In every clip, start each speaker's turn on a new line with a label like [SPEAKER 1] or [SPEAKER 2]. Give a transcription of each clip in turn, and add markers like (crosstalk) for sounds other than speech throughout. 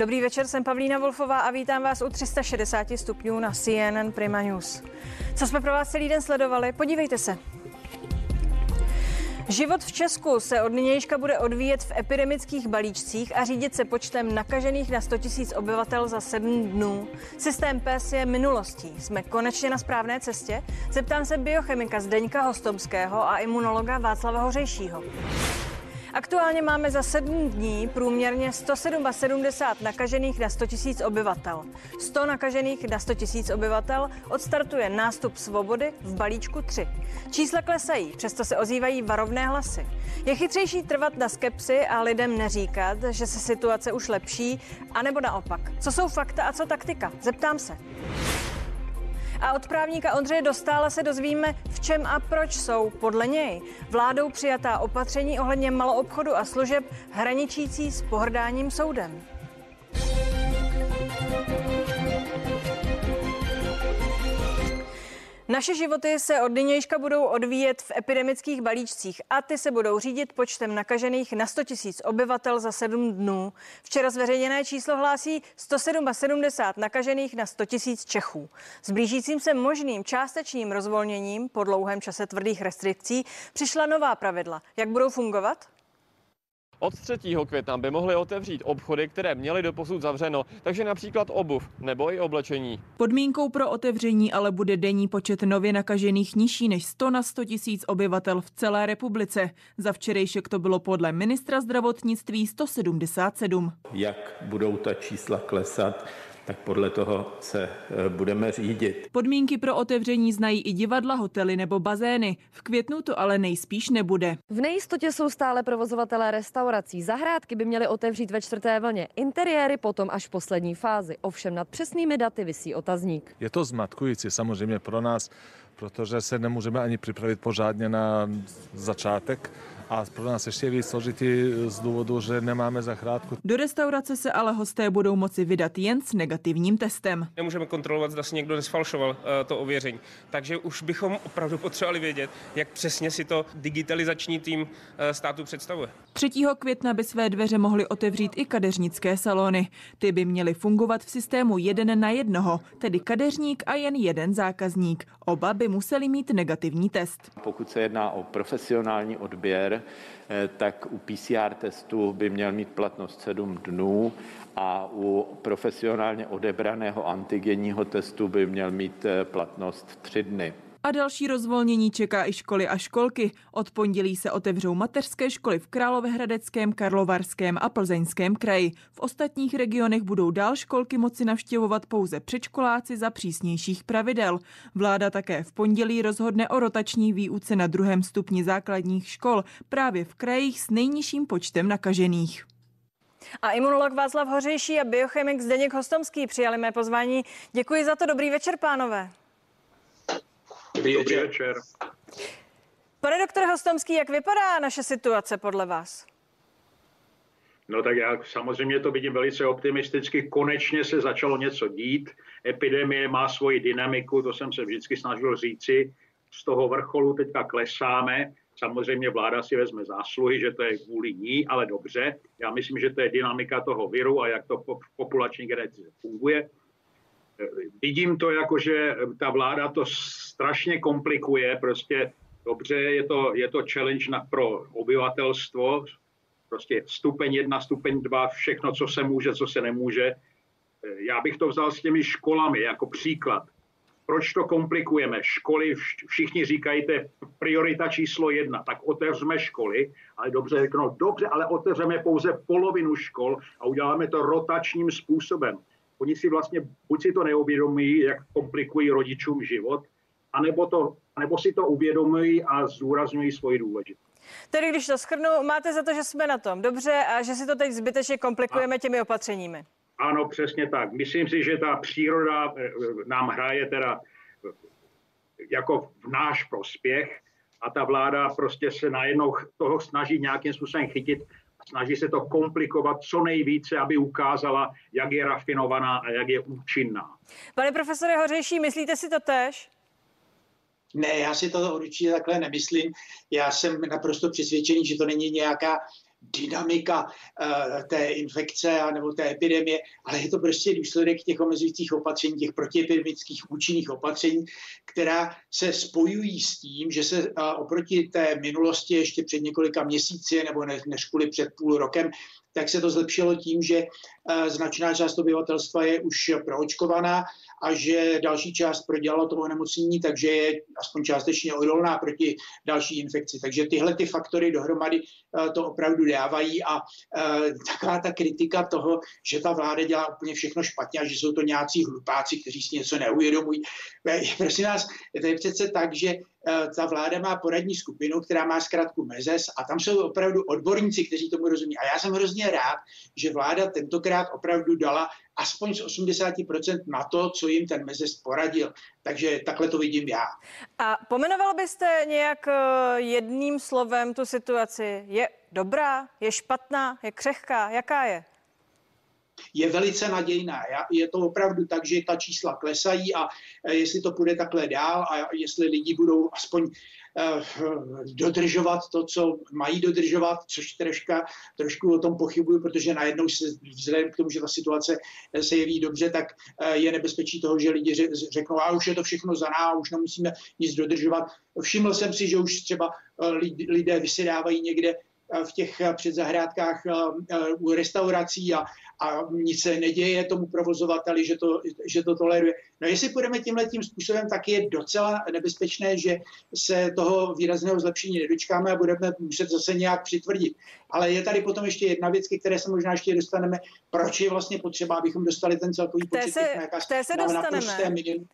[SPEAKER 1] Dobrý večer, jsem Pavlína Wolfová a vítám vás u 360 stupňů na CNN Prima News. Co jsme pro vás celý den sledovali? Podívejte se. Život v Česku se od nynějška bude odvíjet v epidemických balíčcích a řídit se počtem nakažených na 100 000 obyvatel za 7 dnů. Systém PES je minulostí. Jsme konečně na správné cestě? Zeptám se biochemika Zdeňka Hostomského a imunologa Václava Hořejšího. Aktuálně máme za sedm dní průměrně 177 nakažených na 100 000 obyvatel. 100 nakažených na 100 000 obyvatel odstartuje nástup svobody v balíčku 3. Čísla klesají, přesto se ozývají varovné hlasy. Je chytřejší trvat na skepsy a lidem neříkat, že se situace už lepší, anebo naopak. Co jsou fakta a co taktika? Zeptám se. A od právníka Ondřeje Dostála se dozvíme, v čem a proč jsou podle něj vládou přijatá opatření ohledně maloobchodu a služeb hraničící s pohrdáním soudem. Naše životy se od nynějška budou odvíjet v epidemických balíčcích a ty se budou řídit počtem nakažených na 100 000 obyvatel za 7 dnů. Včera zveřejněné číslo hlásí 177 nakažených na 100 000 Čechů. S blížícím se možným částečným rozvolněním po dlouhém čase tvrdých restrikcí přišla nová pravidla. Jak budou fungovat?
[SPEAKER 2] Od 3. května by mohly otevřít obchody, které měly doposud zavřeno, takže například obuv nebo i oblečení.
[SPEAKER 3] Podmínkou pro otevření ale bude denní počet nově nakažených nižší než 100 na 100 tisíc obyvatel v celé republice. Za včerejšek to bylo podle ministra zdravotnictví 177.
[SPEAKER 4] Jak budou ta čísla klesat, tak podle toho se eh, budeme řídit.
[SPEAKER 3] Podmínky pro otevření znají i divadla, hotely nebo bazény. V květnu to ale nejspíš nebude.
[SPEAKER 5] V nejistotě jsou stále provozovatelé restaurací. Zahrádky by měly otevřít ve čtvrté vlně. Interiéry potom až v poslední fázi. Ovšem nad přesnými daty visí otazník.
[SPEAKER 6] Je to zmatkující samozřejmě pro nás, protože se nemůžeme ani připravit pořádně na začátek a pro nás ještě víc složitý z důvodu, že nemáme zachrátku.
[SPEAKER 3] Do restaurace se ale hosté budou moci vydat jen s negativním testem.
[SPEAKER 7] Nemůžeme kontrolovat, zda si někdo nesfalšoval uh, to ověření. Takže už bychom opravdu potřebovali vědět, jak přesně si to digitalizační tým uh, státu představuje.
[SPEAKER 3] 3. května by své dveře mohly otevřít i kadeřnické salony. Ty by měly fungovat v systému jeden na jednoho, tedy kadeřník a jen jeden zákazník. Oba by museli mít negativní test.
[SPEAKER 4] Pokud se jedná o profesionální odběr, eh, tak u PCR testu by měl mít platnost 7 dnů a u profesionálně odebraného antigenního testu by měl mít eh, platnost 3 dny.
[SPEAKER 3] A další rozvolnění čeká i školy a školky. Od pondělí se otevřou mateřské školy v Královéhradeckém, Karlovarském a Plzeňském kraji. V ostatních regionech budou dál školky moci navštěvovat pouze předškoláci za přísnějších pravidel. Vláda také v pondělí rozhodne o rotační výuce na druhém stupni základních škol právě v krajích s nejnižším počtem nakažených.
[SPEAKER 1] A imunolog Václav Hořejší a biochemik Zdeněk Hostomský přijali mé pozvání. Děkuji za to. Dobrý večer, pánové.
[SPEAKER 8] Dobrý, Dobrý večer.
[SPEAKER 1] Pane doktore Hostomský, jak vypadá naše situace podle vás?
[SPEAKER 8] No tak já samozřejmě to vidím velice optimisticky. Konečně se začalo něco dít. Epidemie má svoji dynamiku, to jsem se vždycky snažil říci. Z toho vrcholu teďka klesáme. Samozřejmě vláda si vezme zásluhy, že to je kvůli ní, ale dobře. Já myslím, že to je dynamika toho viru a jak to v populační genetice funguje vidím to jako, že ta vláda to strašně komplikuje, prostě dobře, je to, je to challenge na, pro obyvatelstvo, prostě stupeň jedna, stupeň dva, všechno, co se může, co se nemůže. Já bych to vzal s těmi školami jako příklad. Proč to komplikujeme? Školy, všichni říkají, to je priorita číslo jedna, tak otevřeme školy, ale dobře řeknou, dobře, ale otevřeme pouze polovinu škol a uděláme to rotačním způsobem oni si vlastně buď si to neuvědomují, jak komplikují rodičům život, anebo, to, anebo si to uvědomují a zúrazňují svoji důležitost.
[SPEAKER 1] Tedy když to schrnu, máte za to, že jsme na tom dobře a že si to teď zbytečně komplikujeme těmi opatřeními.
[SPEAKER 8] Ano, přesně tak. Myslím si, že ta příroda eh, nám hraje teda eh, jako v náš prospěch a ta vláda prostě se najednou toho snaží nějakým způsobem chytit snaží se to komplikovat co nejvíce, aby ukázala, jak je rafinovaná a jak je účinná.
[SPEAKER 1] Pane profesore Hořejší, myslíte si to tež?
[SPEAKER 9] Ne, já si to určitě takhle nemyslím. Já jsem naprosto přesvědčený, že to není nějaká dynamika uh, té infekce a nebo té epidemie, ale je to prostě důsledek těch omezujících opatření, těch protiepidemických účinných opatření, která se spojují s tím, že se uh, oproti té minulosti ještě před několika měsíci nebo ne, než kvůli před půl rokem tak se to zlepšilo tím, že eh, značná část obyvatelstva je už proočkovaná a že další část prodělala toho onemocnění, takže je aspoň částečně odolná proti další infekci. Takže tyhle ty faktory dohromady eh, to opravdu dávají a eh, taková ta kritika toho, že ta vláda dělá úplně všechno špatně a že jsou to nějací hlupáci, kteří si něco neuvědomují. Prosím vás, to je přece tak, že ta vláda má poradní skupinu, která má zkrátku MEZES a tam jsou opravdu odborníci, kteří tomu rozumí. A já jsem hrozně rád, že vláda tentokrát opravdu dala aspoň z 80% na to, co jim ten MEZES poradil. Takže takhle to vidím já.
[SPEAKER 1] A pomenoval byste nějak eh, jedním slovem tu situaci? Je dobrá, je špatná, je křehká, jaká je?
[SPEAKER 9] Je velice nadějná. Je to opravdu tak, že ta čísla klesají a eh, jestli to půjde takhle dál a jestli lidi budou aspoň eh, dodržovat to, co mají dodržovat, což troška, trošku o tom pochybuju, protože najednou se vzhledem k tomu, že ta situace eh, se jeví dobře, tak je nebezpečí toho, že lidi řeknou, a už je to všechno za námi, už nemusíme nic dodržovat. Všiml jsem si, že už třeba lidé vysedávají někde v těch předzahrádkách u restaurací a, a nic se neděje tomu provozovateli, že to, že to toleruje. No jestli půjdeme tímhle tím způsobem, tak je docela nebezpečné, že se toho výrazného zlepšení nedočkáme a budeme muset zase nějak přitvrdit. Ale je tady potom ještě jedna věc, ke které se možná ještě dostaneme. Proč je vlastně potřeba, abychom dostali ten celkový počet
[SPEAKER 1] se, K té se dostaneme,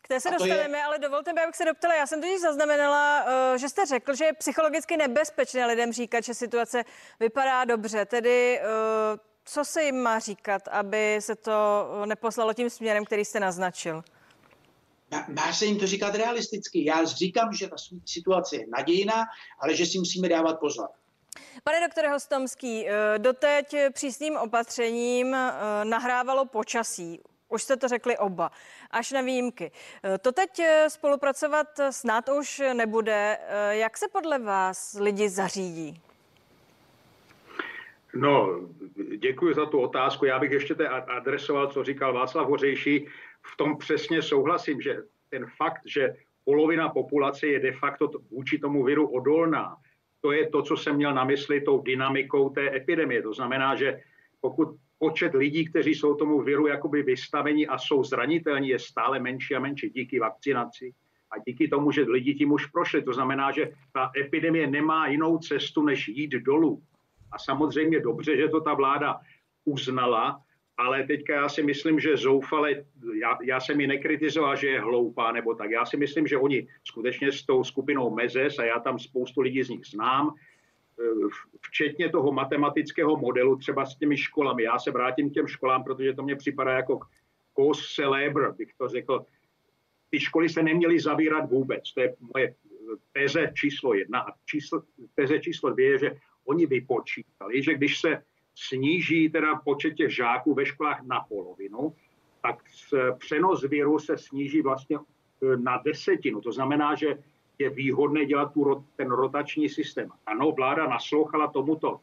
[SPEAKER 1] k té se dostaneme je... ale dovolte mi, abych se doptala. Já jsem totiž zaznamenala, eh, že jste řekl, že je psychologicky nebezpečné lidem říkat, že situace vypadá dobře. Tedy eh, co se jim má říkat, aby se to neposlalo tím směrem, který jste naznačil?
[SPEAKER 9] Má se jim to říkat realisticky. Já říkám, že ta situace je nadějná, ale že si musíme dávat pozor.
[SPEAKER 1] Pane doktore Hostomský, eh, doteď přísným opatřením eh, nahrávalo počasí. Už jste to řekli oba, až na výjimky. Eh, to teď spolupracovat snad už nebude. Jak se podle vás lidi zařídí?
[SPEAKER 8] No, děkuji za tu otázku. Já bych ještě te adresoval, co říkal Václav Hořejší. V tom přesně souhlasím, že ten fakt, že polovina populace je de facto vůči tomu viru odolná, to je to, co jsem měl na mysli tou dynamikou té epidemie. To znamená, že pokud počet lidí, kteří jsou tomu viru jakoby vystaveni a jsou zranitelní, je stále menší a menší díky vakcinaci a díky tomu, že lidi tím už prošli. To znamená, že ta epidemie nemá jinou cestu, než jít dolů. A samozřejmě dobře, že to ta vláda uznala, ale teďka já si myslím, že zoufale, já, já jsem ji nekritizoval, že je hloupá nebo tak. Já si myslím, že oni skutečně s tou skupinou Mezes, a já tam spoustu lidí z nich znám, eh, včetně toho matematického modelu, třeba s těmi školami. Já se vrátím k těm školám, protože to mě připadá jako kos celebre, bych to řekl. Ty školy se neměly zavírat vůbec. To je moje teze číslo jedna. A číslo, teze číslo dvě je, že oni vypočítali, že když se sníží teda počet těch žáků ve školách na polovinu, tak přenos viru se sníží vlastně e, na desetinu. To znamená, že je výhodné dělat tu, ten rotační systém. Ano, vláda naslouchala tomuto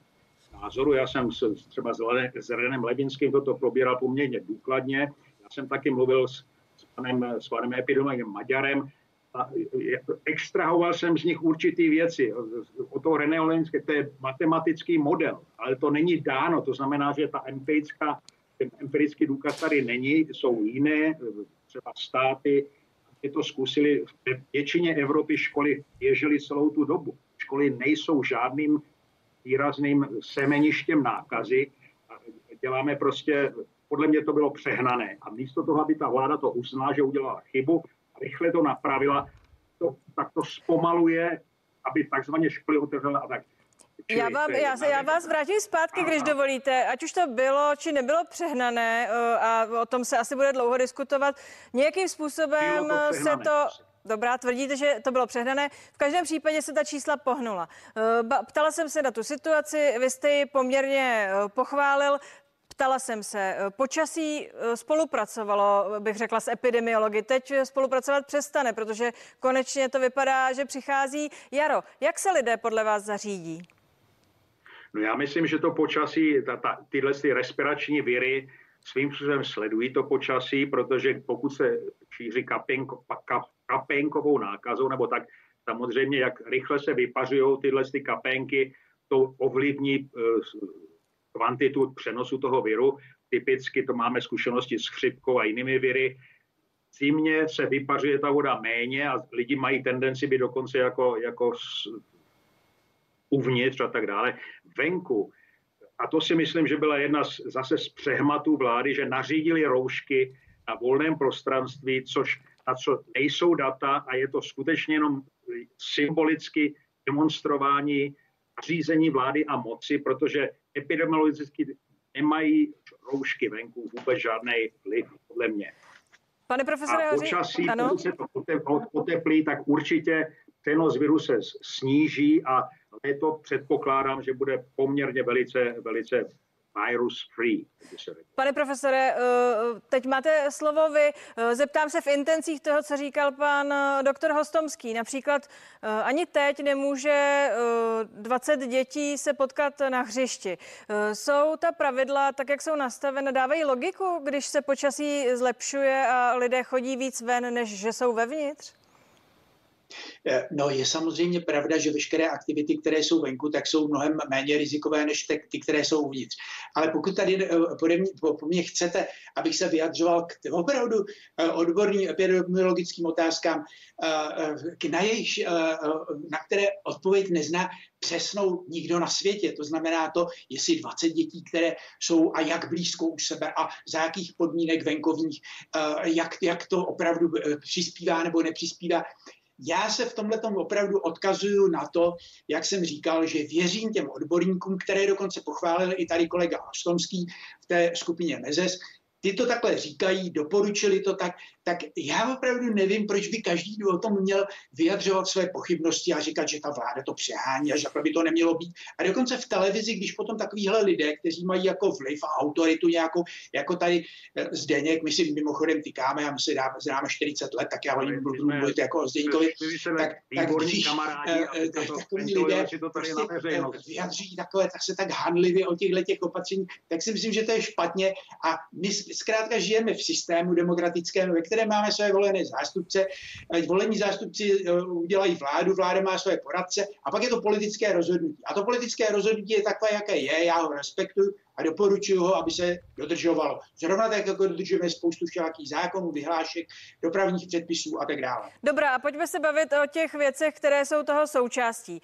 [SPEAKER 8] názoru. Já jsem s, třeba s Renem Levinským toto probíral poměrně důkladně. Já jsem taky mluvil s, s panem, s panem epidemikem Maďarem a extrahoval jsem z nich určitý věci. O toho René Olenské, to je matematický model, ale to není dáno. To znamená, že ta empirická, ten empirický důkaz tady není, jsou jiné, třeba státy, je to zkusili. V většině Evropy školy běžely celou tu dobu. Školy nejsou žádným výrazným semeništěm nákazy. Děláme prostě, podle mě to bylo přehnané. A místo toho, aby ta vláda to uznala, že udělala chybu, rychle to napravila, to, tak to zpomaluje, aby takzvaně školy otevřela a tak.
[SPEAKER 1] Čili já, vám, já, se, já vás vrátím zpátky, Aha. když dovolíte. Ať už to bylo, či nebylo přehnané, eh, a o tom se asi bude dlouho diskutovat, nějakým způsobem to se to... Dobrá, tvrdíte, že to bylo přehnané. V každém případě se ta čísla pohnula. Eh, ptala jsem se na tu situaci, vy jste ji poměrně eh, pochválil. Ptala jsem se, eh, počasí eh, spolupracovalo, bych řekla, s epidemiology. Teď eh, spolupracovat přestane, protože konečně to vypadá, že přichází jaro. Jak se lidé podle vás zařídí?
[SPEAKER 8] No já myslím, že to počasí, ta, ta, tyhle ty respirační viry svým způsobem sledují to počasí, protože pokud se šíří kapinko, kap, kapénkovou nákazou, nebo tak samozřejmě, jak rychle se vypařují tyhle ty kapénky, to ovlivní eh, kvantitu přenosu toho viru. Typicky to máme zkušenosti s chřipkou a jinými viry. V zimě se vypařuje ta voda méně a lidi mají tendenci být dokonce jako, jako uvnitř a tak dále. Venku a to si myslím, že byla jedna z, zase z přehmatů vlády, že nařídili roušky na volném prostranství, což na co nejsou data a je to skutečně jenom symbolicky demonstrování řízení vlády a moci, protože epidemiologicky nemají roušky venku vůbec žádný vliv, podle mě.
[SPEAKER 1] Pane profesore,
[SPEAKER 8] a počasí, pokud se to poteplí, tak určitě přenos viru se sníží a to předpokládám, že bude poměrně velice, velice virus free.
[SPEAKER 1] Pane profesore, eh, teď máte slovo vy. Eh, zeptám se v intencích toho, co říkal pan eh, doktor Hostomský. Například ani teď nemůže 20 dětí se potkat na hřišti. Jsou ta pravidla, tak jak jsou nastavena, dávají logiku, když se počasí zlepšuje a lidé chodí víc ven, než že jsou vevnitř?
[SPEAKER 9] Eh, no je samozřejmě pravda, že veškeré aktivity, které jsou venku, tak jsou mnohem méně rizikové než ty, které jsou uvnitř. Ale pokud tady eh, pode mě, po mě chcete, abych se vyjadřoval k opravdu eh, odborným epidemiologickým otázkám, na, jejich, na které odpověď nezná přesnou nikdo na světě. To znamená to, jestli 20 dětí, které jsou a jak blízko u sebe a za jakých podmínek venkovních, jak, jak to opravdu přispívá nebo nepřispívá já se v tomhle opravdu odkazuju na to, jak jsem říkal, že věřím těm odborníkům, které dokonce pochválil i tady kolega Ostomský v té skupině Mezes, ty to takhle říkají, doporučili to tak, tak já opravdu nevím, proč by každý o tom měl vyjadřovat své pochybnosti a říkat, že ta vláda to přehání a že by to nemělo být. A dokonce v televizi, když potom takovýhle lidé, kteří mají jako vliv a autoritu nějakou, jako tady eh, Zdeněk, my si mimochodem tykáme a my si dáme, známe 40 let, tak já o něm budu mluvit jako o Zdeňkovi, tak, tak když eh, eh, takový lidé prostě vyjadří takové, tak se tak hanlivě o těchto těch opatření, tak si myslím, že to je špatně a my zkrátka žijeme v systému demokratickém, ve které máme své volené zástupce. Volení zástupci eh, udělají vládu, vláda má své poradce a pak je to politické rozhodnutí. A to politické rozhodnutí je takové, jaké je, já ho respektuji, a doporučuji ho, aby se dodržovalo. Zrovna tak, jako dodržujeme spoustu všelakých zákonů, vyhlášek, dopravních předpisů a tak dále.
[SPEAKER 1] Dobrá, a pojďme se bavit o těch věcech, které jsou toho součástí.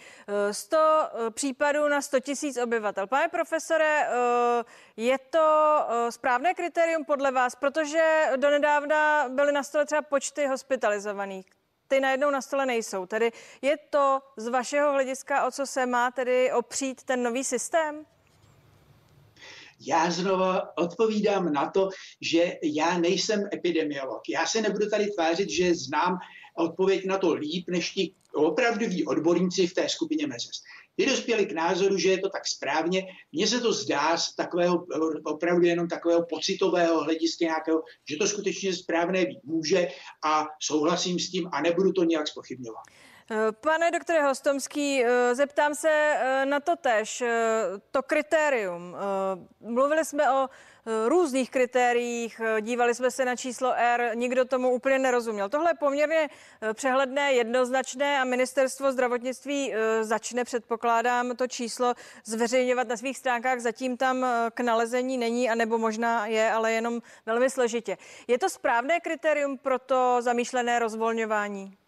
[SPEAKER 1] 100 eh, eh, případů na 100 tisíc obyvatel. Pane profesore, eh, je to správné kritérium podle vás, protože donedávna byly na stole třeba počty hospitalizovaných ty najednou na stole nejsou. Tedy je to z vašeho hlediska, o co se má tedy opřít ten nový systém?
[SPEAKER 9] Já znova odpovídám na to, že já nejsem epidemiolog. Já se nebudu tady tvářit, že znám odpověď na to líp, než ti opravdoví odborníci v té skupině MEZES. Ty dospěli k názoru, že je to tak správně. Mně se to zdá z takového, opravdu jenom takového pocitového hlediska nějakého, že to skutečně správné být může a souhlasím s tím a nebudu to nějak spochybňovat.
[SPEAKER 1] Pane doktore Hostomský, eh, zeptám se eh, na to tež, eh, to kritérium. Mluvili jsme o různých kritériích, dívali jsme se na číslo R, nikdo tomu úplně nerozuměl. Tohle je poměrně přehledné, jednoznačné a ministerstvo zdravotnictví začne, předpokládám, to číslo zveřejňovat na svých stránkách. Zatím tam k nalezení není, anebo možná je, ale jenom velmi složitě. Je to správné kritérium pro to zamýšlené rozvolňování?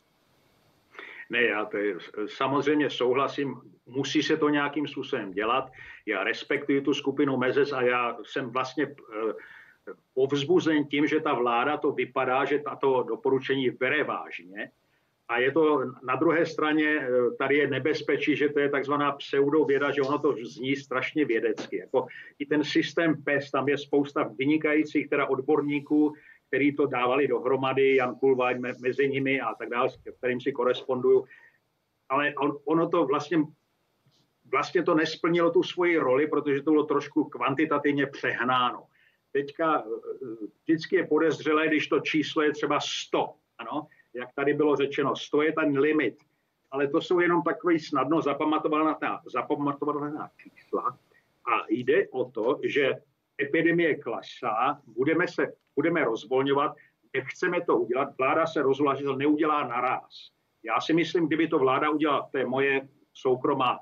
[SPEAKER 8] Ne, já to je, samozřejmě souhlasím, musí se to nějakým způsobem dělat. Já respektuji tu skupinu Mezes a já jsem vlastně eh, povzbuzen tím, že ta vláda to vypadá, že tato doporučení bere vážně. A je to na druhé straně, eh, tady je nebezpečí, že to je takzvaná pseudověda, že ono to zní strašně vědecky. Jako I ten systém PES, tam je spousta vynikajících teda odborníků, který to dávali dohromady, Jan Kulvajn mezi nimi a tak dále, s kterým si koresponduju. Ale on, ono to vlastně, vlastně to nesplnilo tu svoji roli, protože to bylo trošku kvantitativně přehnáno. Teďka vždycky je podezřelé, když to číslo je třeba 100, ano, jak tady bylo řečeno, 100 je ten limit. ale to jsou jenom takové snadno zapamatovaná, zapamatovaná čísla. A jde o to, že epidemie klesá, budeme se budeme rozvolňovat, nechceme to udělat, vláda se rozhodla, že to neudělá naraz. Já si myslím, kdyby to vláda udělala, to je moje soukromá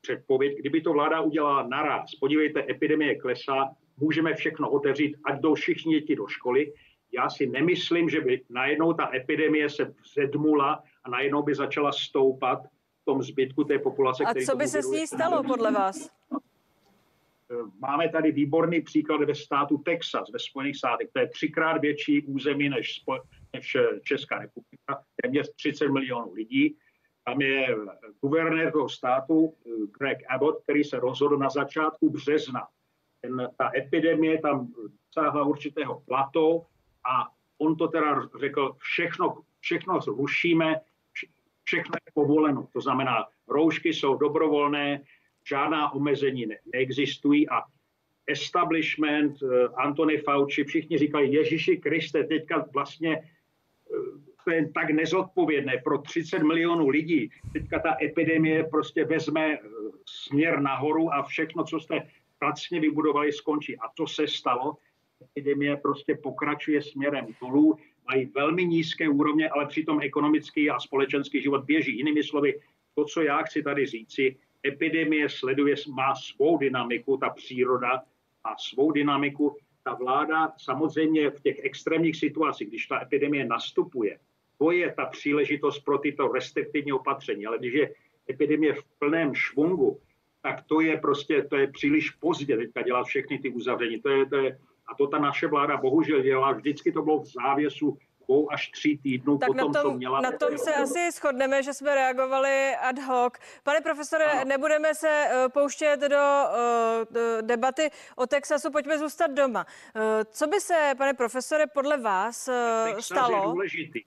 [SPEAKER 8] předpověď, kdyby to vláda udělala naraz, podívejte, epidemie klesá, můžeme všechno otevřít, ať jdou všichni děti do školy. Já si nemyslím, že by najednou ta epidemie se vzedmula a najednou by začala stoupat v tom zbytku té populace.
[SPEAKER 1] A co by se s ní stalo podle vás?
[SPEAKER 8] Máme tady výborný příklad ve státu Texas, ve Spojených státech. To je třikrát větší území než, než Česká republika, téměř 30 milionů lidí. Tam je guvernér toho státu Greg Abbott, který se rozhodl na začátku března. Ten, ta epidemie tam sáhla určitého plato a on to teda řekl, všechno, všechno rušíme, všechno je povoleno. To znamená, roušky jsou dobrovolné, žádná omezení ne, neexistují a establishment, eh, Antony Fauci, všichni říkají, Ježíši Kriste, teďka vlastně eh, to je tak nezodpovědné pro 30 milionů lidí. Teďka ta epidemie prostě vezme eh, směr nahoru a všechno, co jste pracně vybudovali, skončí. A to se stalo. Epidemie prostě pokračuje směrem dolů, mají velmi nízké úrovně, ale přitom ekonomický a společenský život běží. Jinými slovy, to, co já chci tady říci, epidemie sleduje, má svou dynamiku, ta příroda má svou dynamiku. Ta vláda samozřejmě v těch extrémních situacích, když ta epidemie nastupuje, to je ta příležitost pro tyto restriktivní opatření. Ale když je epidemie v plném švungu, tak to je prostě, to je příliš pozdě teďka dělat všechny ty uzavření. To je, to je, a to ta naše vláda bohužel dělala. Vždycky to bylo v závěsu dvou až tří týdnů
[SPEAKER 1] tak
[SPEAKER 8] potom,
[SPEAKER 1] na tom,
[SPEAKER 8] co měla...
[SPEAKER 1] Na tom se asi shodneme, že jsme reagovali ad hoc. Pane profesore, ano. nebudeme se uh, pouštět do, uh, debaty o Texasu, pojďme zůstat doma. Uh, co by se, pane profesore, podle vás uh, stalo?
[SPEAKER 8] Je důležitý.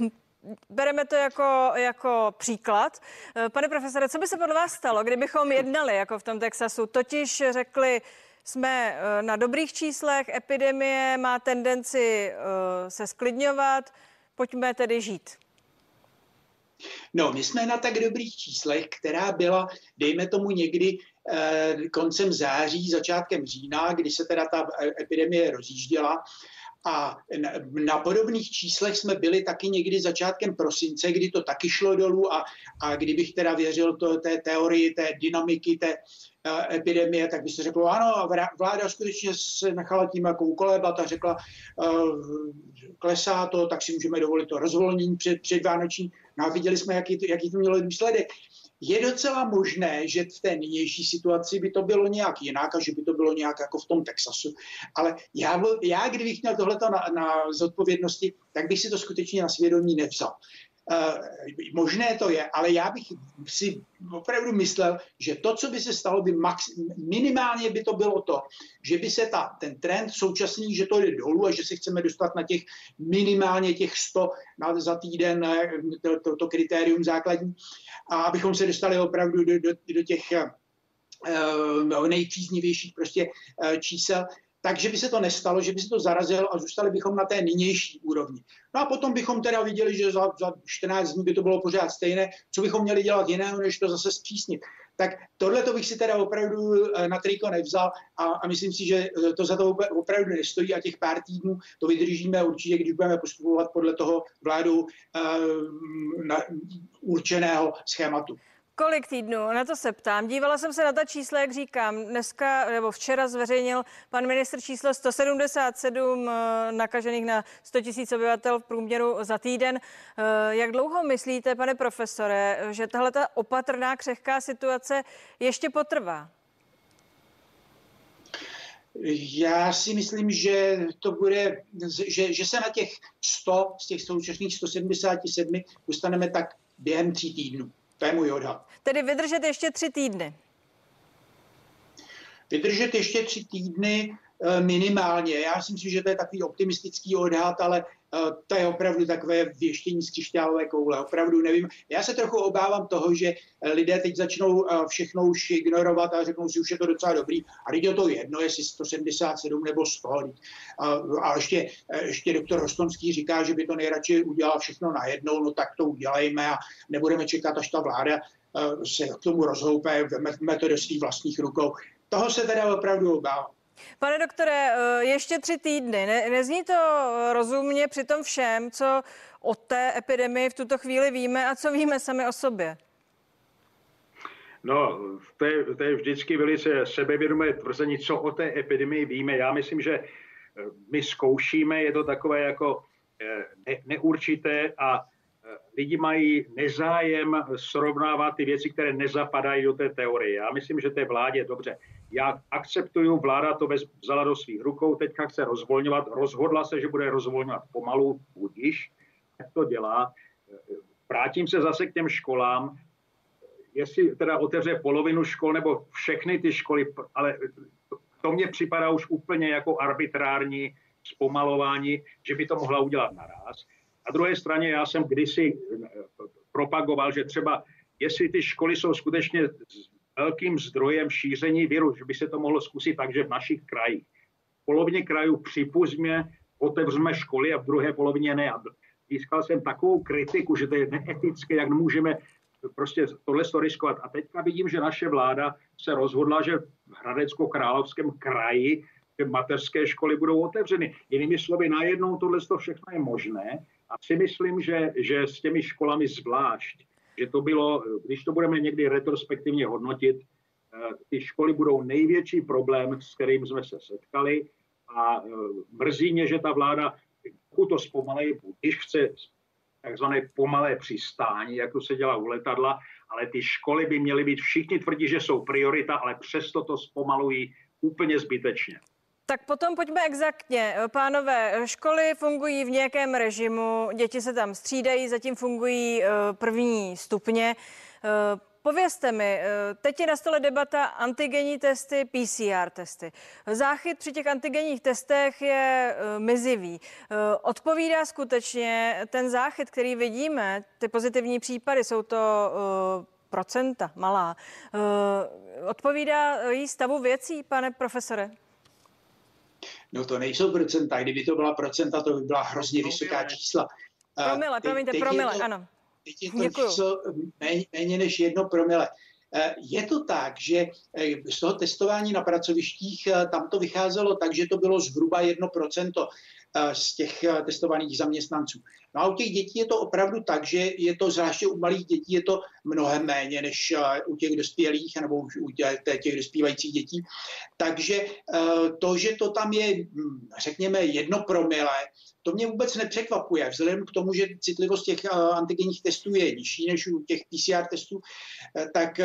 [SPEAKER 8] (laughs)
[SPEAKER 1] Bereme to jako, jako příklad. Pane profesore, co by se podle vás stalo, kdybychom jednali jako v tom Texasu? Totiž řekli, jsme eh, na dobrých číslech, epidemie má tendenci eh, se sklidňovat, pojďme tedy žít.
[SPEAKER 9] No, my jsme na tak dobrých číslech, která byla, dejme tomu někdy eh, koncem září, začátkem října, kdy se teda ta epidemie rozjížděla. A na, podobných číslech jsme byli taky někdy začátkem prosince, kdy to taky šlo dolů a, a kdybych teda věřil to, té teorii, té dynamiky, té, Eh, epidemie, tak by se řeklo, ano, vláda skutečně se nechala tím jako ukolébat a řekla, uh, klesá to, tak si můžeme dovolit to rozvolnění před, před Vánoční. No a viděli jsme, jaký to, jaký to mělo důsledek. Je docela možné, že v té nynější situaci by to bylo nějak jinak a že by to bylo nějak jako v tom Texasu. Ale já, já kdybych měl tohleto na, na zodpovědnosti, tak bych si to skutečně na svědomí nevzal. Uh, možné to je, ale já bych si opravdu myslel, že to, co by se stalo, by max, minimálně by to bylo to, že by se ta, ten trend současný, že to jde dolů a že se chceme dostat na těch minimálně těch 100 na, za týden, eh, to, to, to kritérium základní, a abychom se dostali opravdu do, do, do těch uh, nejpříznivějších prostě čísel, takže by se to nestalo, že by se to zarazilo a zůstali bychom na té nynější úrovni. No a potom bychom teda viděli, že za, za 14 dní by to bylo pořád stejné, co bychom měli dělat jiného, než to zase zpřísnit. Tak tohle to bych si teda opravdu eh, na triko nevzal a, a myslím si, že eh, to za to opravdu nestojí a těch pár týdnů to vydržíme určitě, když budeme postupovat podle toho vládu uh, na, určeného schématu.
[SPEAKER 1] Kolik týdnů? Na to se ptám. Dívala jsem se na ta čísla, jak říkám. Dneska nebo včera zveřejnil pan ministr číslo 177 eh, nakažených na 100 000 obyvatel v průměru za týden. Eh, jak dlouho myslíte, pane profesore, že tahle ta opatrná křehká situace ještě potrvá?
[SPEAKER 9] Já si myslím, že to bude, že, že se na těch 100 z těch současných 177 dostaneme tak během tří týdnů. To je můj odhad.
[SPEAKER 1] Tedy vydržet ještě tři týdny.
[SPEAKER 9] Vydržet ještě tři týdny eh, minimálně. Já si myslím, že to je takový optimistický odhad, ale to je opravdu takové věštění z křišťálové koule. Opravdu nevím. Já se trochu obávám toho, že lidé teď začnou všechno už ignorovat a řeknou si, už je to docela dobrý. A teď je to jedno, jestli 177 nebo 100. A ještě, ještě doktor Rostomský říká, že by to nejradši udělal všechno najednou, no tak to udělejme a nebudeme čekat, až ta vláda se k tomu rozhoupe, vezme to do svých vlastních rukou. Toho se teda opravdu obávám.
[SPEAKER 1] Pane doktore, eh, ještě tři týdny. Ne, nezní to rozumně při tom všem, co o té epidemii v tuto chvíli víme a co víme sami o sobě?
[SPEAKER 8] No, to je, to je vždycky velice sebevědomé tvrzení, co o té epidemii víme. Já myslím, že eh, my zkoušíme, je to takové jako eh, ne, neurčité a lidi mají nezájem srovnávat ty věci, které nezapadají do té teorie. Já myslím, že té vládě dobře. Já akceptuju, vláda to vzala do svých rukou, teďka chce rozvolňovat, rozhodla se, že bude rozvolňovat pomalu, budíš, jak to dělá. Vrátím se zase k těm školám, jestli teda otevře polovinu škol nebo všechny ty školy, ale to mně připadá už úplně jako arbitrární zpomalování, že by to mohla udělat naraz. Na druhé straně já jsem kdysi propagoval, že třeba jestli ty školy jsou skutečně velkým zdrojem šíření viru, že by se to mohlo zkusit takže v našich krajích. V polovině krajů připustně otevřeme školy a v druhé polovině ne. A získal jsem takovou kritiku, že to je neetické, jak můžeme prostě tohle to riskovat. A teďka vidím, že naše vláda se rozhodla, že v Hradecko-Královském kraji že mateřské školy budou otevřeny. Jinými slovy, najednou tohle to všechno je možné a si myslím, že, že s těmi školami zvlášť že to bylo, když to budeme někdy retrospektivně hodnotit, eh, ty školy budou největší problém, s kterým jsme se setkali a eh, mrzí mě, že ta vláda, pokud to zpomalejí, když chce takzvané pomalé přistání, jak to se dělá u letadla, ale ty školy by měly být, všichni tvrdí, že jsou priorita, ale přesto to zpomalují úplně zbytečně.
[SPEAKER 1] Tak potom pojďme exaktně. Pánové, školy fungují v nějakém režimu, děti se tam střídají, zatím fungují eh, první stupně. Eh, povězte mi, eh, teď je na stole debata antigenní testy, PCR testy. Záchyt při těch antigenních testech je mizivý. Odpovídá skutečně ten záchyt, který vidíme, ty pozitivní případy, jsou to procenta malá. Odpovídá jí stavu věcí, pane profesore?
[SPEAKER 9] No to nejsou procenta. Kdyby to byla procenta, to by byla hrozně vysoká čísla.
[SPEAKER 1] Promile, promiňte, promile, to, ano.
[SPEAKER 9] Teď je to Děkuju. něco méně, méně než jedno promile. Je to tak, že z toho testování na pracovištích tam to vycházelo tak, že to bylo zhruba 1% z těch testovaných zaměstnanců. No a u těch dětí je to opravdu tak, že je to zvláště u malých dětí je to mnohem méně než u těch dospělých nebo u těch dospívajících dětí. Takže to, že to tam je, hm, řekněme, jedno promile, to mě vůbec nepřekvapuje, vzhledem k tomu, že citlivost těch antigenních testů je nižší než u těch PCR testů, tak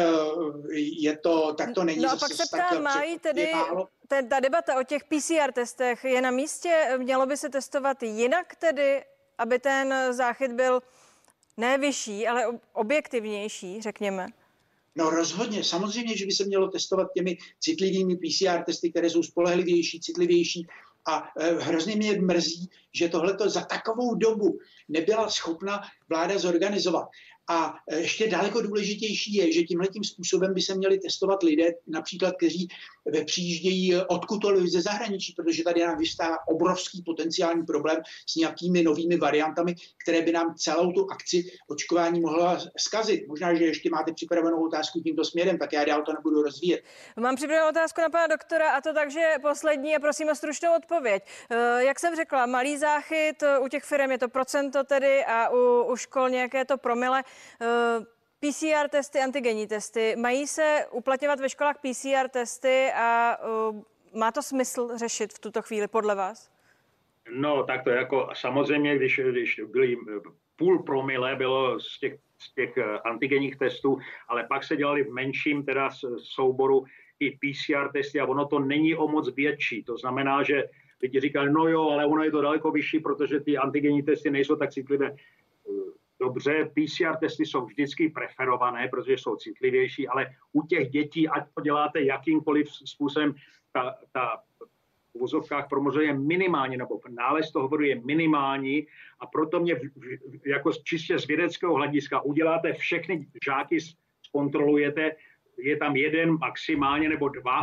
[SPEAKER 9] je to, tak to není
[SPEAKER 1] No a pak se ptám, mají tedy ten, ta debata o těch PCR testech je na místě, mělo by se testovat jinak tedy, aby ten záchyt byl ne vyšší, ale objektivnější, řekněme?
[SPEAKER 9] No rozhodně, samozřejmě, že by se mělo testovat těmi citlivými PCR testy, které jsou spolehlivější, citlivější. A e, hrozně mě mrzí, že tohle za takovou dobu nebyla schopna vláda zorganizovat. A e, ještě daleko důležitější je, že tímhle způsobem by se měli testovat lidé, například, kteří přijíždějí odkudkoliv ze zahraničí, protože tady nám vystává obrovský potenciální problém s nějakými novými variantami, které by nám celou tu akci očkování mohla zkazit. Možná, že ještě máte připravenou otázku tímto směrem, tak já dál to nebudu rozvíjet.
[SPEAKER 1] Mám připravenou otázku na pana doktora a to takže poslední a prosím o stručnou odpověď. Jak jsem řekla, malý záchyt, u těch firm je to procento tedy a u, u škol nějaké to promile. Eh, PCR testy, antigenní testy, mají se uplatňovat ve školách PCR testy a uh, má to smysl řešit v tuto chvíli podle vás?
[SPEAKER 8] No, tak to jako samozřejmě, když, když byly půl promile bylo z těch, z těch eh, antigenních testů, ale pak se dělali v menším teda souboru i PCR testy a ono to není o moc větší. To znamená, že lidi říkali, no jo, ale ono je to daleko vyšší, protože ty antigenní testy nejsou tak citlivé. Dobře, PCR testy jsou vždycky preferované, protože jsou citlivější, ale u těch dětí, ať to děláte jakýmkoliv způsobem, ta, ta v vozovkách promozuje minimální, nebo nález toho vodu je minimální a proto mě jako čistě z vědeckého hlediska uděláte všechny žáky, zkontrolujete, je tam jeden maximálně nebo dva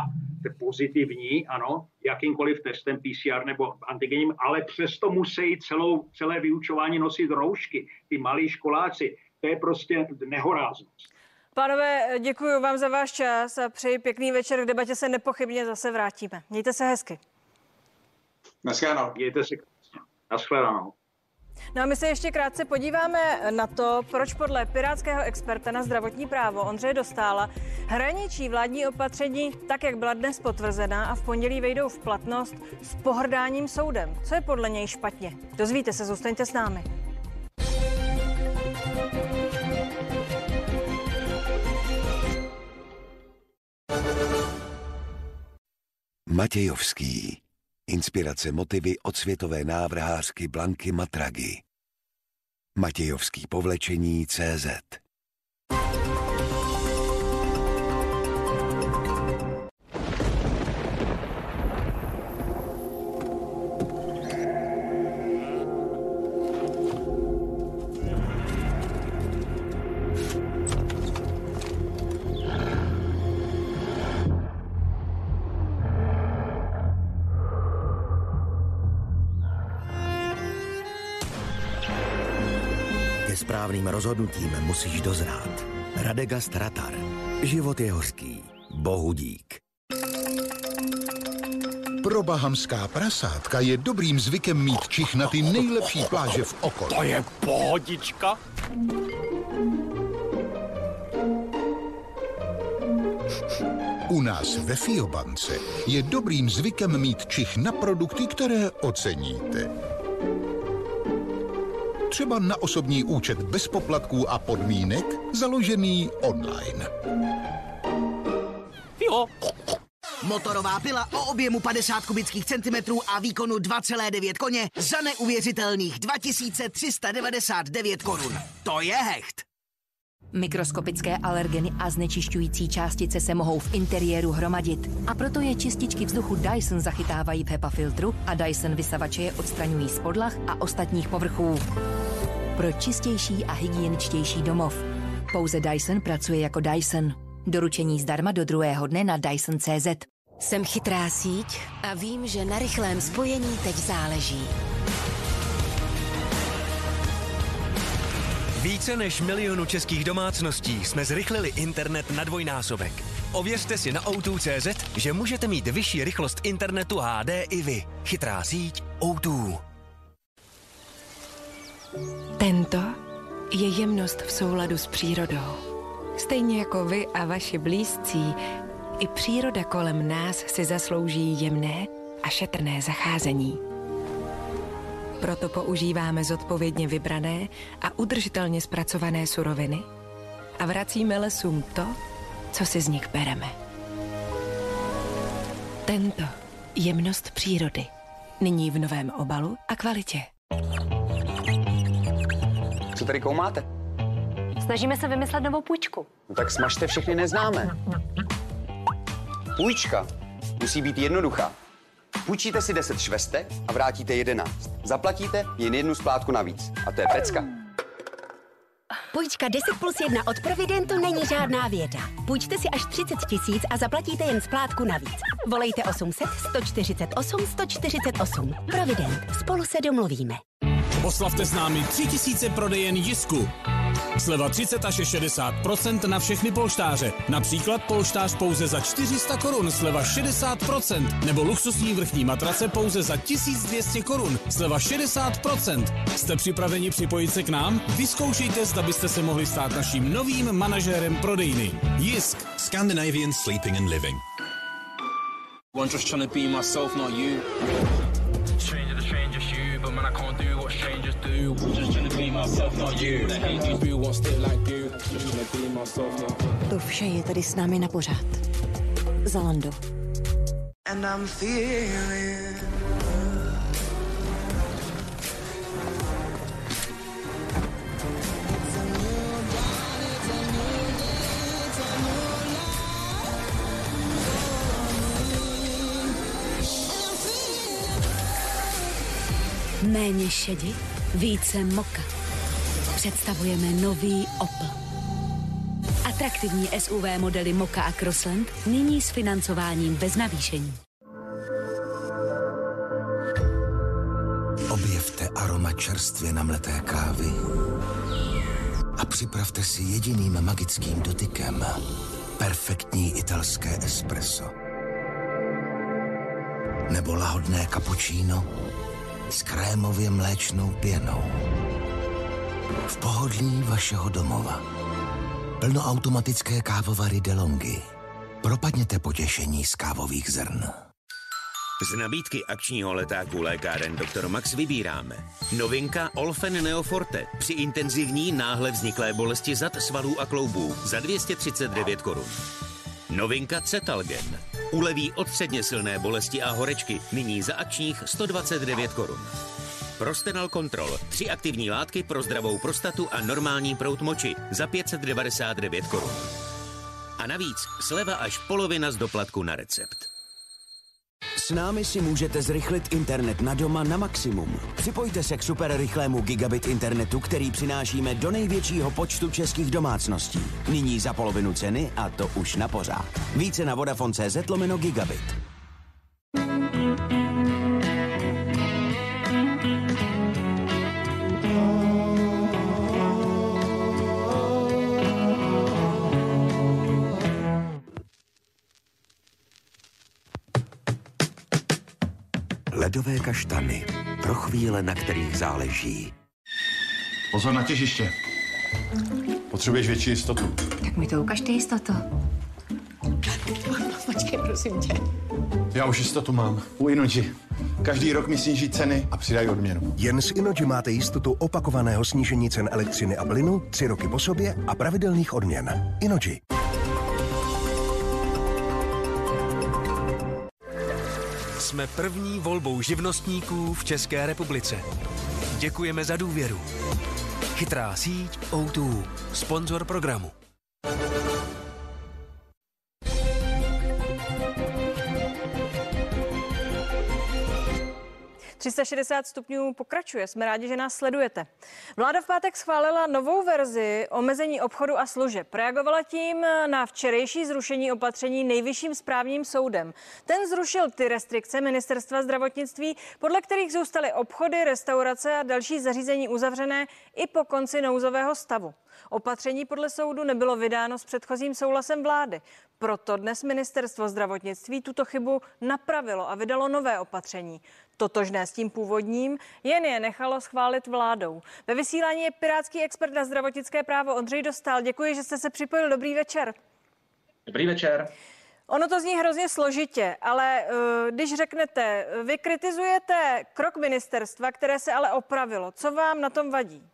[SPEAKER 8] pozitivní, ano, jakýmkoliv testem PCR nebo antigením, ale přesto musí celou, celé vyučování nosit roušky, ty malí školáci. To je prostě nehoráznost.
[SPEAKER 1] Pánové, děkuji vám za váš čas a přeji pěkný večer. K debatě se nepochybně zase vrátíme. Mějte se hezky.
[SPEAKER 8] Naschledanou. Mějte se Naschledanou.
[SPEAKER 1] No a my se ještě krátce podíváme na to, proč podle pirátského experta na zdravotní právo Ondřeje Dostála hraničí vládní opatření tak, jak byla dnes potvrzená a v pondělí vejdou v platnost s pohrdáním soudem. Co je podle něj špatně? Dozvíte se, zůstaňte s námi.
[SPEAKER 10] Matějovský. Inspirace motivy od světové návrhářky Blanky Matragy. Matějovský povlečení CZ správným rozhodnutím musíš dozrát. Radegast Ratar. Život je hořký. Bohu dík.
[SPEAKER 11] Pro bahamská prasátka je dobrým zvykem mít čich na ty nejlepší pláže v okolí.
[SPEAKER 12] To je pohodička.
[SPEAKER 11] U nás ve Fiobance je dobrým zvykem mít čich na produkty, které oceníte. Třeba na osobní účet bez poplatků a podmínek, založený online.
[SPEAKER 12] Jo.
[SPEAKER 13] Motorová pila o objemu 50 kubických centimetrů a výkonu 2,9 koně za neuvěřitelných 2399 korun. To je hecht.
[SPEAKER 14] Mikroskopické alergeny a znečišťující částice se mohou v interiéru hromadit. A proto je čističky vzduchu Dyson zachytávají v HEPA filtru a Dyson vysavače je odstraňují z podlah a ostatních povrchů. Pro čistější a hygieničtější domov. Pouze Dyson pracuje jako Dyson. Doručení zdarma do druhého dne na Dyson.cz.
[SPEAKER 15] Jsem chytrá síť a vím, že na rychlém spojení teď záleží.
[SPEAKER 16] Více než milionu českých domácností jsme zrychlili internet na dvojnásobek. Ověřte si na O2.cz, že můžete mít vyšší rychlost internetu HD i vy. Chytrá síť O2.
[SPEAKER 15] Tento je jemnost v souladu s přírodou. Stejně jako vy a vaši blízcí, i příroda kolem nás si zaslouží jemné a šetrné zacházení. Proto používáme zodpovědně vybrané a udržitelně zpracované suroviny a vracíme lesům to, co si z nich bereme. Tento jemnost přírody. Nyní v novém obalu a kvalitě.
[SPEAKER 17] Co tady koumáte?
[SPEAKER 18] Snažíme se vymyslet novou půjčku.
[SPEAKER 17] No tak smažte všechny neznámé. Půjčka musí být jednoduchá. Půjčíte si 10 švestek a vrátíte 11. Zaplatíte jen jednu splátku navíc. A to je pecka.
[SPEAKER 18] Půjčka 10 plus 1 od Providentu není žádná věda. Půjčte si až 30 tisíc a zaplatíte jen splátku navíc. Volejte 800 148 148. Provident. Spolu se domluvíme.
[SPEAKER 19] Oslavte s námi 3000 prodejen Jisku. Sleva 30 až 60% na všechny polštáře. Například polštář pouze za 400 korun, sleva 60% nebo luxusní vrchní matrace pouze za 1200 korun, sleva 60 Jste připraveni připojit se k nám? Vyzkoušejte, zda byste se mohli stát naším novým manažérem prodejny. Jisk.
[SPEAKER 20] Scandinavian Sleeping and Living.
[SPEAKER 21] I'm just trying to be myself, not you. Stranger to you, but man, I can't do what strangers do. Just to
[SPEAKER 15] vše je tady s námi na pořád. Zalando.
[SPEAKER 22] And I'm feeling
[SPEAKER 23] Méně šedi, více moka. Představujeme nový Opel. Atraktivní SUV modely Moka a Crossland nyní s financováním bez navýšení.
[SPEAKER 10] Objevte aroma čerstvě namleté kávy a připravte si jediným magickým dotykem perfektní italské espresso. Nebo lahodné cappuccino s krémově mléčnou pěnou. V pohodlí vašeho domova. Plnoautomatické kávovary DeLonghi. Propadněte potěšení z kávových zrn.
[SPEAKER 12] Z nabídky akčního letáku lékáren Dr. Max vybíráme. Novinka Olfen Neoforte při intenzivní náhle vzniklé bolesti zad, svalů a kloubů za 239 korun. Novinka Cetalgen. Uleví od středně silné bolesti a horečky nyní za akčních 129 korun. Prostenal Control. Tři aktivní látky pro zdravou prostatu a normální prout moči za 599 korun. A navíc sleva až polovina z doplatku na recept.
[SPEAKER 24] S námi si můžete zrychlit internet na doma na maximum. Připojte se k superrychlému gigabit internetu, který přinášíme do největšího počtu českých domácností. Nyní za polovinu ceny a to už na pořád. Více na Vodafone.cz lomeno gigabit.
[SPEAKER 10] Ledové kaštany. Pro chvíle, na kterých záleží.
[SPEAKER 25] Pozor na těžiště. Potřebuješ větší jistotu.
[SPEAKER 26] Tak mi to ukaž ty jistotu. (laughs) Počkej, prosím tě.
[SPEAKER 25] Já už jistotu mám. U Inoji. Každý rok mi sníží ceny a přidají odměnu.
[SPEAKER 27] Jen s Inoji máte jistotu opakovaného snížení cen elektřiny a plynu, tři roky po sobě a pravidelných odměn. Inoji.
[SPEAKER 16] Jsme první volbou živnostníků v České republice. Děkujeme za důvěru. Chytrá síť O2, sponzor programu.
[SPEAKER 1] 360 stupňů pokračuje. Jsme rádi, že nás sledujete. Vláda v pátek schválila novou verzi omezení obchodu a služeb. Reagovala tím na včerejší zrušení opatření nejvyšším správním soudem. Ten zrušil ty restrikce ministerstva zdravotnictví, podle kterých zůstaly obchody, restaurace a další zařízení uzavřené i po konci nouzového stavu. Opatření podle soudu nebylo vydáno s předchozím souhlasem vlády. Proto dnes ministerstvo zdravotnictví tuto chybu napravilo a vydalo nové opatření. Totožné s tím původním, jen je nechalo schválit vládou. Ve vysílání je pirátský expert na zdravotnické právo Ondřej Dostal. Děkuji, že jste se připojil. Dobrý večer.
[SPEAKER 28] Dobrý večer.
[SPEAKER 1] Ono to zní hrozně složitě, ale uh, když řeknete, vy kritizujete krok ministerstva, které se ale opravilo. Co vám na tom vadí?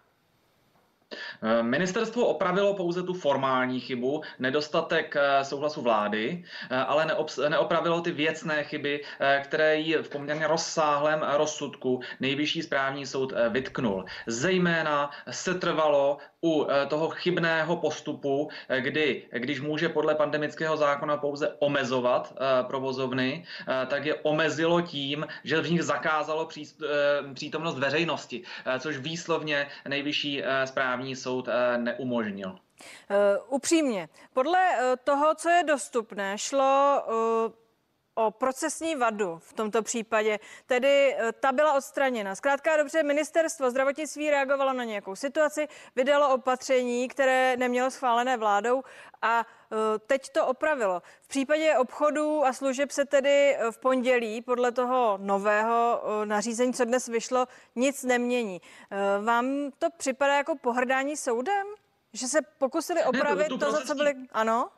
[SPEAKER 28] Eh, ministerstvo opravilo pouze tu formální chybu, nedostatek eh, souhlasu vlády, eh, ale neopravilo ty věcné chyby, které jí v poměrně rozsáhlém rozsudku nejvyšší správní soud vytknul. Zejména se trvalo u toho chybného postupu, kdy, když může podle pandemického zákona pouze omezovat provozovny, tak je omezilo tím, že v nich zakázalo přítomnost veřejnosti, což výslovně nejvyšší správní správní soud eh, neumožnil. Uh,
[SPEAKER 1] upřímně, podle uh, toho, co je dostupné, šlo o procesní vadu v tomto případě, tedy ta byla odstraněna. Zkrátka dobře, ministerstvo zdravotnictví reagovalo na nějakou situaci, vydalo opatření, které nemělo schválené vládou a teď to opravilo. V případě obchodů a služeb se tedy v pondělí podle toho nového nařízení, co dnes vyšlo, nic nemění. Vám to připadá jako pohrdání soudem? Že se pokusili opravit ne, to, to, za co byli... Ano?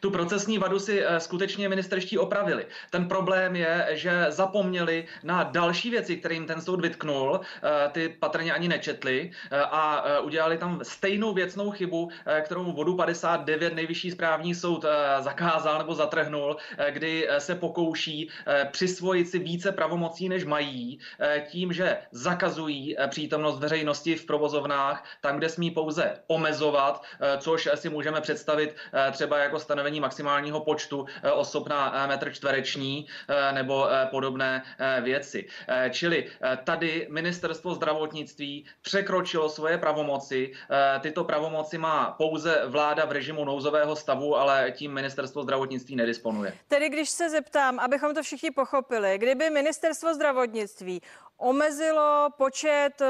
[SPEAKER 28] Tu procesní vadu si eh, skutečně ministerští opravili. Ten problém je, že zapomněli na další věci, kterým ten soud vytknul, eh, ty patrně ani nečetli eh, a udělali tam stejnou věcnou chybu, kterou vodu 59 nejvyšší správní soud zakázal nebo zatrhnul, kdy se pokouší přisvojit si více pravomocí, než mají, tím, že zakazují přítomnost veřejnosti v provozovnách, tam, kde smí pouze omezovat, což si můžeme představit třeba jako stanovení stanovení maximálního počtu osob na metr čtvereční nebo podobné věci. Čili tady ministerstvo zdravotnictví překročilo svoje pravomoci. Tyto pravomoci má pouze vláda v režimu nouzového stavu, ale tím ministerstvo zdravotnictví nedisponuje.
[SPEAKER 1] Tedy když se zeptám, abychom to všichni pochopili, kdyby ministerstvo zdravotnictví omezilo počet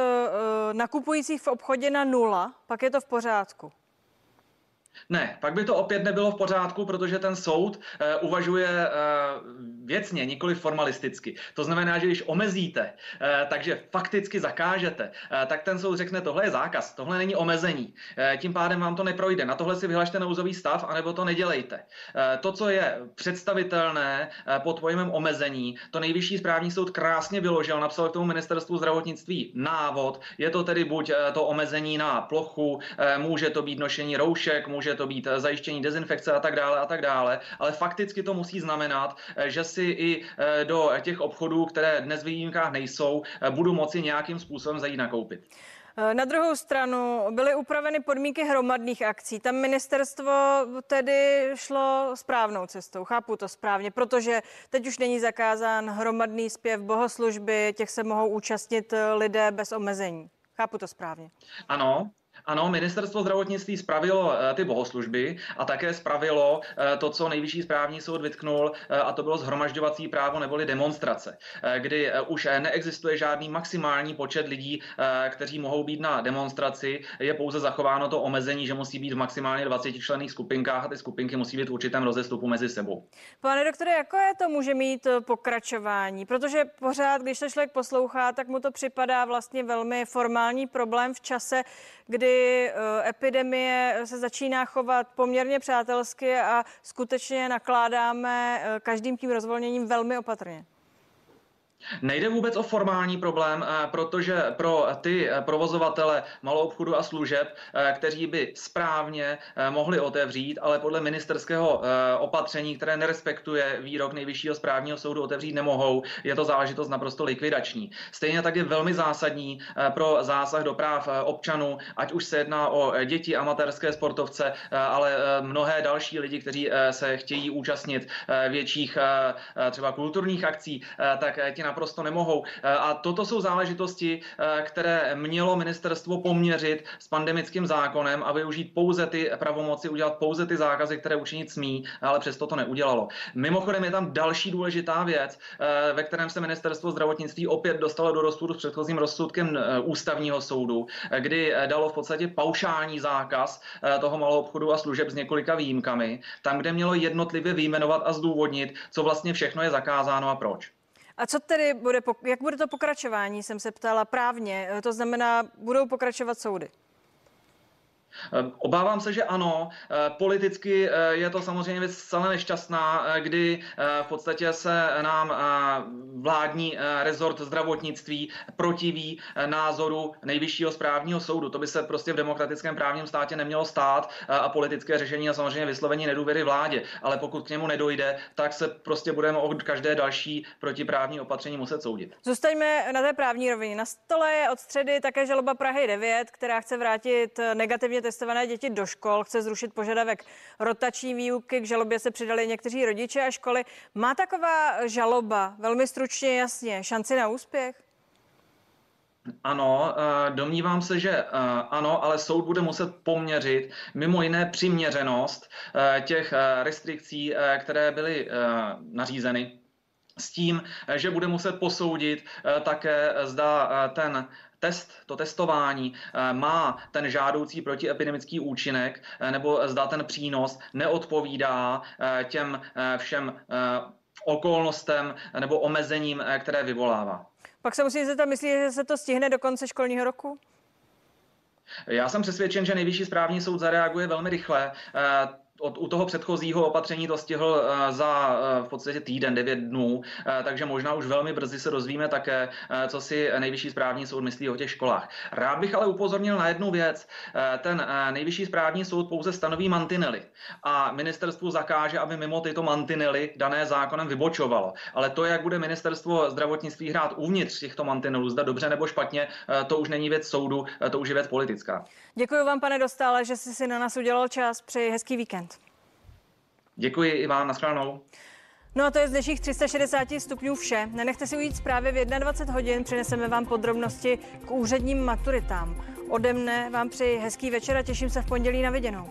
[SPEAKER 1] nakupujících v obchodě na nula, pak je to v pořádku.
[SPEAKER 28] Ne, pak by to opět nebylo v pořádku, protože ten soud uh, uvažuje uh, věcně, nikoli formalisticky. To znamená, že když omezíte, uh, takže fakticky zakážete, uh, tak ten soud řekne, tohle je zákaz, tohle není omezení. Uh, tím pádem vám to neprojde. Na tohle si vyhlašte nouzový stav, anebo to nedělejte. To, co je představitelné pod pojmem omezení, to nejvyšší správní soud krásně vyložil, napsal k tomu ministerstvu zdravotnictví návod. Je to tedy buď to omezení na plochu, může to být nošení roušek, může to být eh, zajištění dezinfekce a tak dále a tak dále, ale fakticky to musí znamenat, eh, že si i eh, do těch obchodů, které dnes v výjimkách nejsou, budu moci nějakým způsobem zajít nakoupit.
[SPEAKER 1] Na druhou stranu byly upraveny podmínky hromadných akcí. Tam ministerstvo tedy šlo správnou cestou. Chápu to správně, protože teď už není zakázán hromadný zpěv bohoslužby, těch se mohou účastnit lidé bez omezení. Chápu to správně.
[SPEAKER 28] Ano, ano, ministerstvo zdravotnictví spravilo eh, ty bohoslužby a také spravilo eh, to, co nejvyšší správní soud vytknul, eh, a to bylo zhromažďovací právo neboli demonstrace, kdy už neexistuje žádný maximální počet lidí, kteří mohou být na demonstraci. Je pouze zachováno to omezení, že musí být v maximálně 20 členných skupinkách a ty skupinky musí být v určitém rozestupu mezi sebou.
[SPEAKER 1] Pane doktore, jako je to může mít pokračování? Protože pořád, když se člověk poslouchá, tak mu to připadá vlastně velmi formální problém v čase, kdy eh, epidemie se začíná chovat poměrně přátelsky a skutečně nakládáme eh, každým tím rozvolněním velmi opatrně.
[SPEAKER 28] Nejde vůbec o formální problém, eh, protože pro ty eh, provozovatele malou obchodu a služeb, eh, kteří by správně mohli otevřít, ale podle ministerského opatření, které nerespektuje výrok nejvyššího správního soudu, otevřít nemohou, je to záležitost naprosto likvidační. Stejně tak je velmi zásadní pro zásah do práv občanů, ať už se jedná o děti, amatérské sportovce, ale mnohé další lidi, kteří se chtějí účastnit větších třeba kulturních akcí, tak ti naprosto nemohou. Eh, a toto jsou záležitosti, eh, které mělo ministerstvo poměřit s pandemickým zákonem a využít pouze ty pravomoci, udělat pouze ty zákazy, které učinit smí, ale přesto to neudělalo. Mimochodem je tam další důležitá věc, eh, ve kterém se ministerstvo zdravotnictví opět dostalo do rozporu s předchozím rozsudkem ústavního soudu, kdy dalo v podstatě paušální zákaz toho malou obchodu a služeb s několika výjimkami, tam, kde mělo jednotlivě vyjmenovat a zdůvodnit, co vlastně všechno je zakázáno a proč.
[SPEAKER 1] A co tedy bude, jak bude to pokračování, jsem se ptala právně, to znamená, budou pokračovat soudy?
[SPEAKER 28] Ehm, obávám se, že ano. Ehm, politicky ehm, je to samozřejmě věc zcela nešťastná, kdy v podstatě se nám vládní rezort zdravotnictví protiví názoru nejvyššího správního soudu. To by se prostě v demokratickém právním státě nemělo stát a politické řešení a samozřejmě vyslovení nedůvěry vládě. Ale pokud k němu nedojde, tak se prostě budeme od každé další protiprávní opatření muset soudit.
[SPEAKER 1] Zůstaňme na té právní rovině. Na stole je od středy také žaloba Prahy 9, která chce vrátit negativně testované děti do škol, chce zrušit požadavek rotační výuky, k žalobě se přidali někteří rodiče a školy. Má taková žaloba, velmi stručně jasně, šanci na úspěch?
[SPEAKER 28] Ano, eh, domnívám se, že eh, ano, ale soud bude muset poměřit mimo jiné přiměřenost eh, těch restrikcí, které byly nařízeny s tím, že bude muset posoudit také, zda ten test, to testování eh, má ten žádoucí protiepidemický účinek, eh, nebo zda ten přínos neodpovídá eh, těm všem okolnostem nebo omezením, které vyvolává.
[SPEAKER 1] Pak se musí zeptat, myslí, že se to stihne do konce školního roku?
[SPEAKER 28] Já jsem přesvědčen, že nejvyšší správní soud zareaguje velmi rychle od, u toho předchozího opatření to stihl uh, za uh, v podstatě týden, devět dnů, uh, takže možná už velmi brzy se dozvíme také, co si nejvyšší správní soud myslí o těch školách. Rád bych ale upozornil na jednu věc. Ten nejvyšší správní soud pouze stanoví mantinely a ministerstvu zakáže, aby mimo tyto mantinely dané zákonem vybočovalo. Ale to, jak bude ministerstvo zdravotnictví hrát uvnitř těchto mantinelů, zda dobře nebo špatně, to už není věc soudu, to už je věc politická.
[SPEAKER 1] Děkuji vám, pane Dostále, že jsi si na nás udělal čas. Přeji hezký víkend.
[SPEAKER 28] Děkuji i vám, nashledanou.
[SPEAKER 1] No a to je z dnešních 360 stupňů vše. Nenechte si ujít zprávy v 21 hodin, přineseme vám podrobnosti k úředním maturitám. Ode mne vám přeji hezký večer a těším se v pondělí na viděnou.